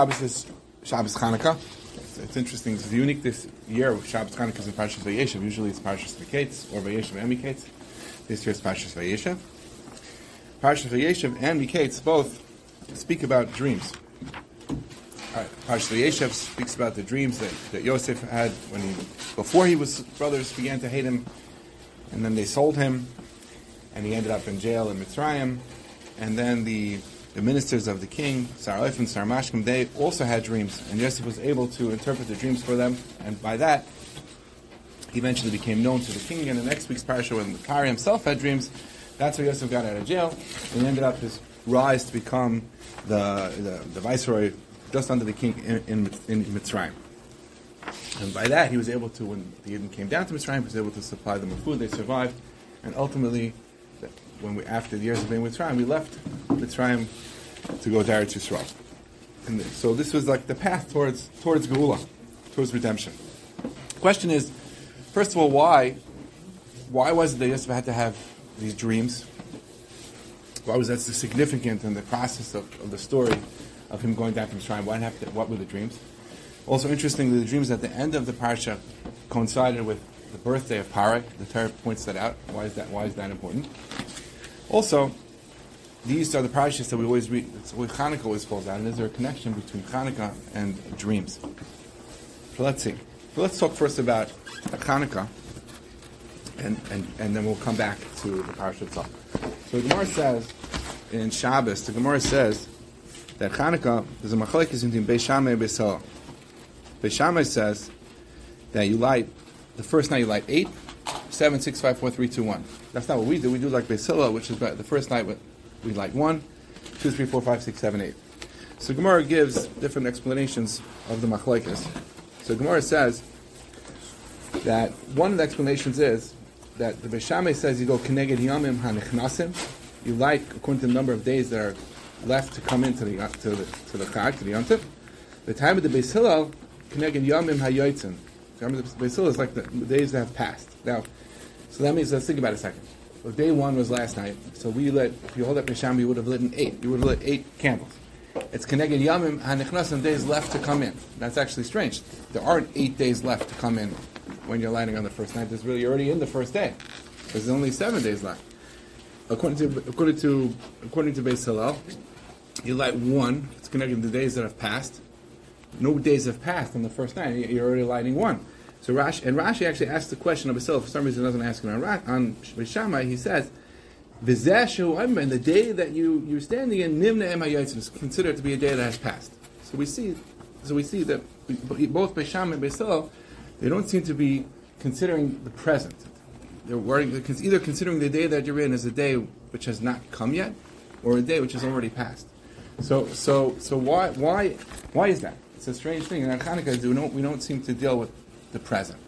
Shabbos is Shabbos Chanukah. It's, it's interesting. It's unique this year. Shabbos Chanukah is in Parshas Vayeishev. Usually it's Parshas Miketz or Vayeishev and Miketz. This year it's Parshas Vayeishev. Parshas Vayeishev and Miketz both speak about dreams. Right. Parshas Vayeishev speaks about the dreams that, that Yosef had when he, before he was brothers began to hate him, and then they sold him, and he ended up in jail in Mitzrayim, and then the the ministers of the king, Sarif and Sarmashkim, they also had dreams, and Yosef was able to interpret the dreams for them, and by that, he eventually became known to the king. And the next week's parasha, when Kari himself had dreams, that's where Yosef got out of jail, and ended up his rise to become the, the, the viceroy just under the king in, in, in Mitzrayim. And by that, he was able to, when the Yidden came down to Mitzrayim, he was able to supply them with food. They survived, and ultimately, when we, after the years of being with Mitzrayim, we left Mitzrayim to go to Eretz Yisrael. And so this was like the path towards towards Geula, towards redemption. Question is, first of all, why why was it that Yosef had to have these dreams? Why was that so significant in the process of, of the story of him going down from Mitzrayim? Why have to, what were the dreams? Also, interestingly, the dreams at the end of the parsha coincided with the birthday of Paroh. The Torah points that out. Why is that? Why is that important? Also, these are the parashas that we always read. It's what Hanukkah always falls out. And is there a connection between Hanukkah and dreams? So let's see. So let's talk first about Hanukkah, and, and, and then we'll come back to the parasha itself. So the Gemara says in Shabbos, the Gemara says that Hanukkah there's a machlekes between Beis and Beis Hillel. Beis says that you light the first night you light eight, seven, six, five, four, three, two, one. That's not what we do. We do like Beis Hillel, which is the first night we light one, two, three, four, five, six, seven, eight. So Gemara gives different explanations of the machlekes. So Gemara says that one of the explanations is that the Beis Shammai says you go keneged yamim hanichnasim, you light according to the number of days that are left to come into the uh, to the to the chag to the yontif. The time of the Beis Hillel keneged yamim hayotzin. The time of the Beis Hillel is like the days that have passed. Now, so that means let's think about it a second. Well, day one was last night, so we lit. If you hold up Shammai, you would have lit an eight. You would have lit eight candles. It's keneged yamim hanichnasim days left to come in. That's actually strange. There aren't eight days left to come in when you're lighting on the first night. There's really already in the first day. There's only seven days left. According to according to according to Beis Hillel, you light one. It's connected to the days that have passed. No days have passed on the first night. You're already lighting one. So Rashi and Rashi actually asks the question of himself. For some reason, doesn't ask it on on Beis Shammai. He says, "V'zeshu and the day that you you're standing in Nimna Ema is considered to be a day that has passed." So we see, so we see that both Beis and Beis Hillel, they don't seem to be considering the present. They're worrying, either considering the day that you're in as a day which has not come yet, or a day which has already passed. So, so, so why, why, why is that? It's a strange thing. And In Hanukkah, we don't, we don't seem to deal with the present.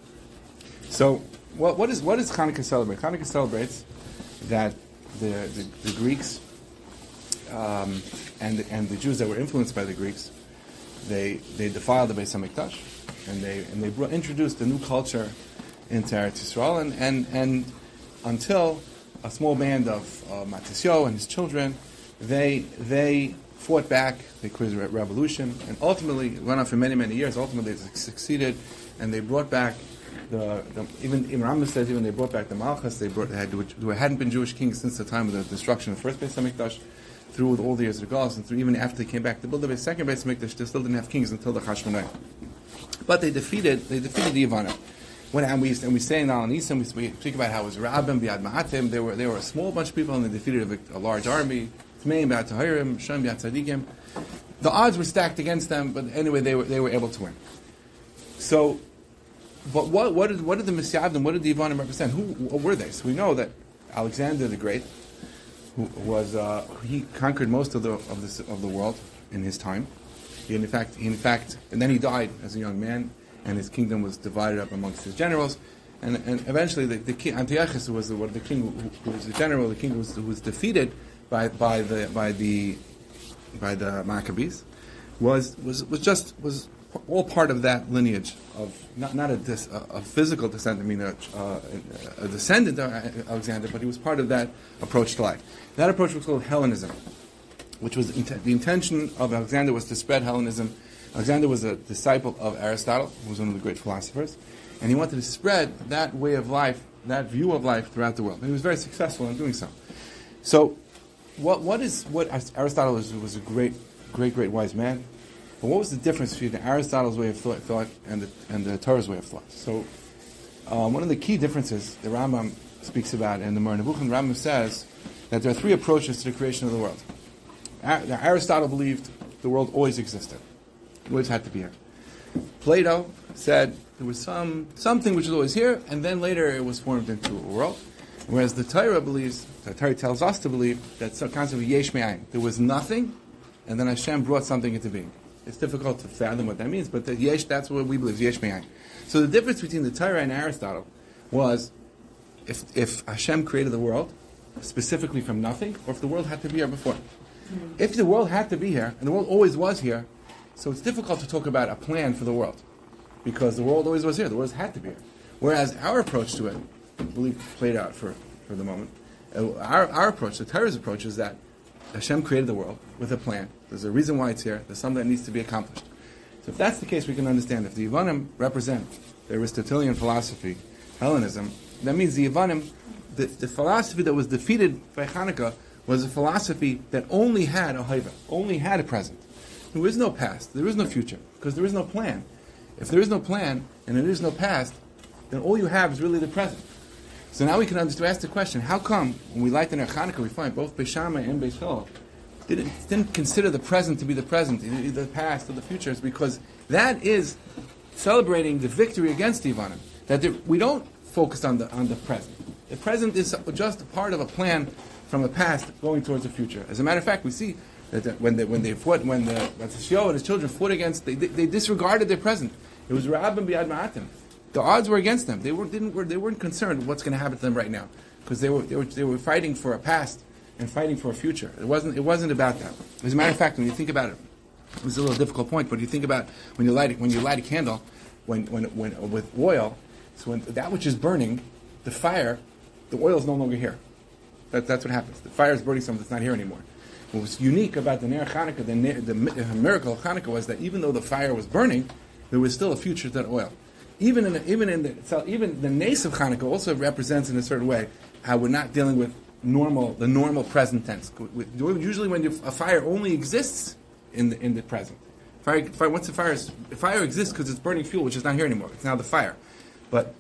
So, what, what, is, what does Hanukkah celebrate? Hanukkah celebrates that the, the, the Greeks um, and, and the Jews that were influenced by the Greeks, they, they defiled the Beis HaMikdash, and they, and they brought, introduced a new culture into Eretz Yisrael, and, and, and until a small band of uh, Matisyahu and his children, they, they fought back, they created revolution, and ultimately, it went on for many, many years, ultimately they succeeded, and they brought back the, the even Imam says even they brought back the Malchus, they brought, they had, there hadn't been Jewish kings since the time of the destruction of the first Beis HaMikdash, through all the years of Galus, and through even after they came back to build the second Beis HaMikdash, they still didn't have kings until the Chashmonai. But they defeated, they defeated the Yavanim. When and we and we say in Al Nisim, we speak about how it was Rabim Biad Ma'atim. They were they were a small bunch of people and they defeated a, a large army. Tmeim Biad Tahirim, Shem Biad Tzadikim. The odds were stacked against them, but anyway, they were they were able to win. So, but what what did what did the Misyavnim, what did the Yavanim represent? Who, who were they? So we know that Alexander the Great, who was uh, he conquered most of the of of the world in his time. He in fact he in fact and then he died as a young man and his kingdom was divided up amongst his generals. And, and eventually, the, the king, Antiochus was the, the king who, who, was the general. The king was, who was defeated by, by the by the by the Maccabees. Was was was just was all part of that lineage of not not a, dis, a, a physical descent. I mean, a, a, descendant of Alexander, but he was part of that approach to life. That approach was called Hellenism. which was the intention of Alexander was to spread Hellenism. Alexander was a disciple of Aristotle, who was one of the great philosophers, and he wanted to spread that way of life, that view of life throughout the world. And he was very successful in doing so. So, what, what is what Aristotle was, was a great, great, great wise man. But what was the difference between Aristotle's way of thought, thought and, the, and the Torah's way of thought? So, um, one of the key differences the Rambam speaks about in the the Rambam says that there are three approaches to the creation of the world. Aristotle believed the world always existed, it always had to be here. Plato said there was some something which was always here, and then later it was formed into a world. Whereas the Torah believes, the Torah tells us to believe that some concept of yesh me'ayin. There was nothing, and then Hashem brought something into being. It's difficult to fathom what that means, but the yesh, that's what we believe, yesh me'ayin. So the difference between the Torah and Aristotle was if, if Hashem created the world, specifically from nothing, or if the world had to be here before. If the world had to be here, and the world always was here, so it's difficult to talk about a plan for the world. Because the world always was here, the world had to be here. Whereas our approach to it, I believe played out for, for the moment, uh, our, our approach, the Torah's approach, is that Hashem created the world with a plan. There's a reason why it's here. There's something that needs to be accomplished. So if that's the case, we can understand. If the Yavanim represent the Aristotelian philosophy, Hellenism, that means the Yavanim, the, the philosophy that was defeated by Hanukkah was a philosophy that only had a hoveh, only had a present. There is no past, there is no future, because there is no plan. If there is no plan and there is no past, then all you have is really the present. So now we can understand, ask the question: How come when we light in our Hanukkah we find both Beis Shammai and Beis didn't, didn't consider the present to be the present, the past or the future? It's because that is celebrating the victory against Yavanim. That there, we don't focus on the on the present. The present is just a part of a plan from the past going towards the future. As a matter of fact, we see that when they, when they fought, when the Shio and his children fought against, they, they, they disregarded their present. It was Ra'ab Biad Ma'atim. The odds were against them. They, were, didn't, were, they weren't concerned what's going to happen to them right now because they were, they, were, they were fighting for a past and fighting for a future. It wasn't, it wasn't about that. As a matter of fact, when you think about it, it was a little difficult point, but you think about when you light, when you light a candle when, when, when, with oil, so when that which is burning, the fire, the oil is no longer here. That, that's what happens. The fire is burning something that's not here anymore. What was unique about the Ner Hanukkah, the, the, the, miracle of Hanukkah was that even though the fire was burning, there was still a future to that oil. Even in the, even in the even the nes of Hanukkah also represents in a certain way how we're not dealing with normal the normal present tense. Usually, when a fire only exists in the in the present, fire, fire once the fire is, fire exists because it's burning fuel, which is not here anymore. It's now the fire, but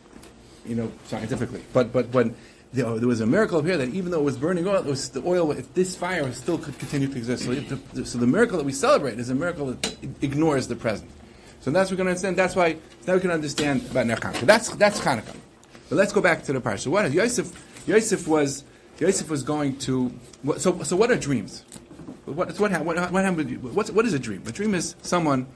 you know scientifically. But but when there was a miracle up here that even though it was burning oil, was the oil. If this fire still could continue to exist, so, the, so the miracle that we celebrate is a miracle that ignores the present. So that's what we can understand. That's why now we can understand about Ner Hanukkah. That's that's Hanukkah. But let's go back to the parsha. What Yosef? Yosef was Yosef was going to. So so what are dreams? What what what, what what is a dream? A dream is someone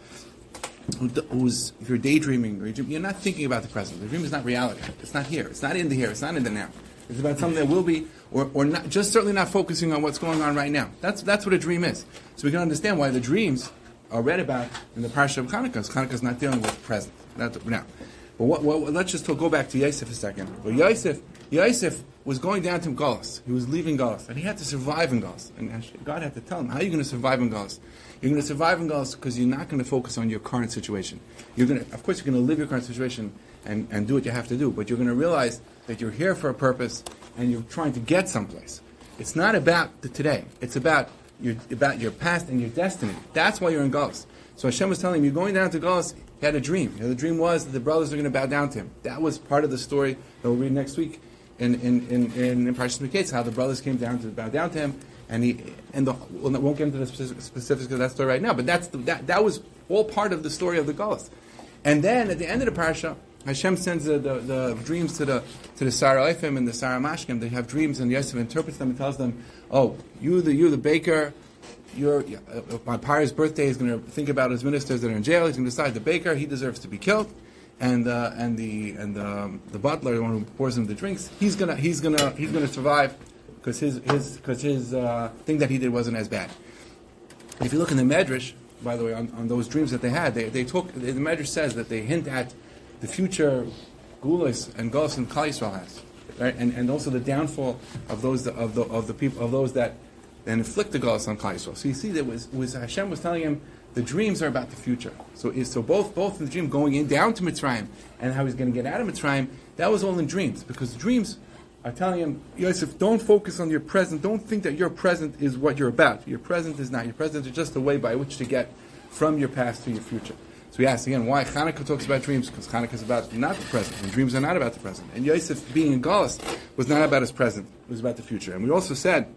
who's if you're daydreaming or you're not thinking about the present. The dream is not reality. It's not here. It's not in the here. It's not in the now. It's about something that will be, or, or not, just certainly not focusing on what's going on right now. That's, that's what a dream is. So we can understand why the dreams are read about in the parsha of Hanukkah. Hanukkah is not dealing with present. Not now. But what, what, let's just go back to Yosef a second. Well, Yosef, Yosef was going down to Galus. He was leaving Galus, and he had to survive in Galus. And God had to tell him, "How are you going to survive in Galus? You're going to survive in Galus because you're not going to focus on your current situation. You're going to, of course, you're going to live your current situation and, and do what you have to do, but you're going to realize that you're here for a purpose and you're trying to get someplace. It's not about the today. It's about your, about your past and your destiny. That's why you're in Galus. So Hashem was telling him, you're going down to Galus. He had a dream. You know, the dream was that the brothers are going to bow down to him. That was part of the story that we'll read next week in in in, in, in Parshas Miketz, how the brothers came down to bow down to him, and he and the we won't get into the specifics of that story right now. But that's the, that that was all part of the story of the Galus. And then at the end of the parsha, Hashem sends the, the, the, dreams to the to the Sarah Ephim and the Sarah Mashkim. They have dreams, and Yosef interprets them and tells them, "Oh, you the you the baker, your uh, my Pyre's birthday is going to think about his ministers that are in jail. He's going to decide the baker he deserves to be killed, and uh, and the and the, um, the butler, the one who pours him the drinks, he's gonna he's gonna he's gonna survive because his his because his uh, thing that he did wasn't as bad. If you look in the Medrash, by the way, on, on those dreams that they had, they, they talk. The Medrash says that they hint at the future gulas and gulas and Klal Yisrael has, right? And, and also the downfall of those of the of the people of those that and inflict the galus on Klal Yisrael. So you see, that was, was Hashem was telling him the dreams are about the future. So is so both both in the dream going in down to Mitzrayim and how he's going to get out of Mitzrayim. That was all in dreams because dreams are telling him, Yosef, don't focus on your present. Don't think that your present is what you're about. Your present is not. Your present is just a way by which to get from your past to your future. So we asked again why Hanukkah talks about dreams because Hanukkah is about not the present, and dreams are not about the present. And Yosef being in Galus was not about his present; it was about the future. And we also said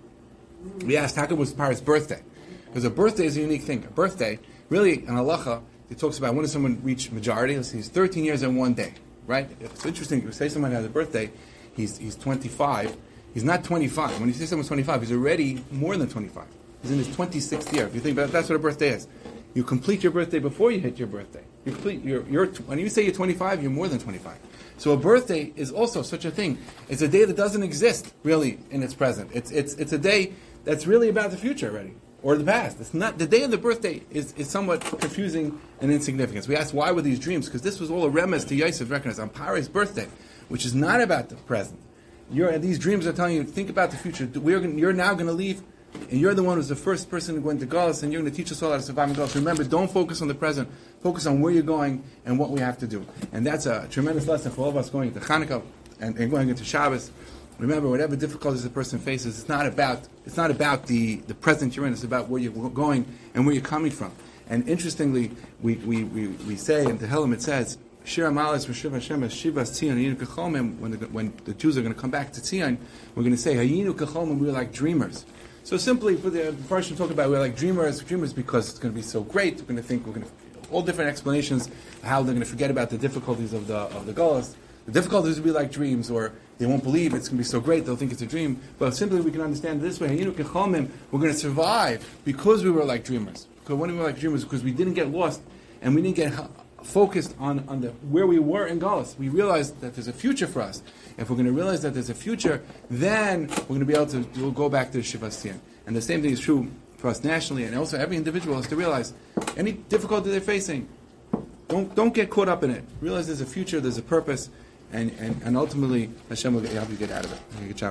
we asked how come it was Paroh's birthday because a birthday is a unique thing. A birthday, really, in halacha, it talks about when does someone reach majority? Let's see, he's 13 years and one day, right? It's interesting. You say someone has a birthday, he's, he's 25. He's not 25. When you say someone's 25, he's already more than 25. He's in his 26th year. If you think about it, that's what a birthday is. You complete your birthday before you hit your birthday. You complete your, your, when you say you're 25, you're more than 25. So a birthday is also such a thing. It's a day that doesn't exist really in its present. It's, it's, it's a day that's really about the future already or the past. It's not the day of the birthday is, is somewhat confusing and insignificant. We asked why were these dreams? Because this was all a remez to Yosef recognized on Paroh's birthday, which is not about the present. You're, these dreams are telling you think about the future. We're, you're now going to leave and you're the one who's the first person to go and you're going to teach us all how to survive in Galus. Remember, don't focus on the present. Focus on where you're going and what we have to do. And that's a tremendous lesson for all of us going into Hanukkah and, and going into Shabbos. Remember, whatever difficulties a person faces, it's not about it's not about the, the present you're in. It's about where you're going and where you're coming from. And interestingly, we, we, we, we say in Tehillim it says, Shira V'Shiv Hashem Shivas Tzion. When the when the Jews are going to come back to Tzion, we're going to say Hayinu Kechomim. We're like dreamers. So simply, for the first talk about we're like dreamers, dreamers because it's going to be so great. We're going to think we're going to all different explanations how they're going to forget about the difficulties of the of the Golas. The difficulties will be like dreams, or they won't believe it's going to be so great, they'll think it's a dream. But simply we can understand this way. We're going to survive because we were like dreamers. Because when we were like dreamers, because we didn't get lost and we didn't get focused on, on the, where we were in Galus. We realized that there's a future for us. If we're going to realize that there's a future, then we're going to be able to we'll go back to the Shivas And the same thing is true for us nationally, and also every individual has to realize any difficulty they're facing, don't, don't get caught up in it. Realize there's a future, there's a purpose, and, and, and ultimately Hashem will help you get out of it. Good job.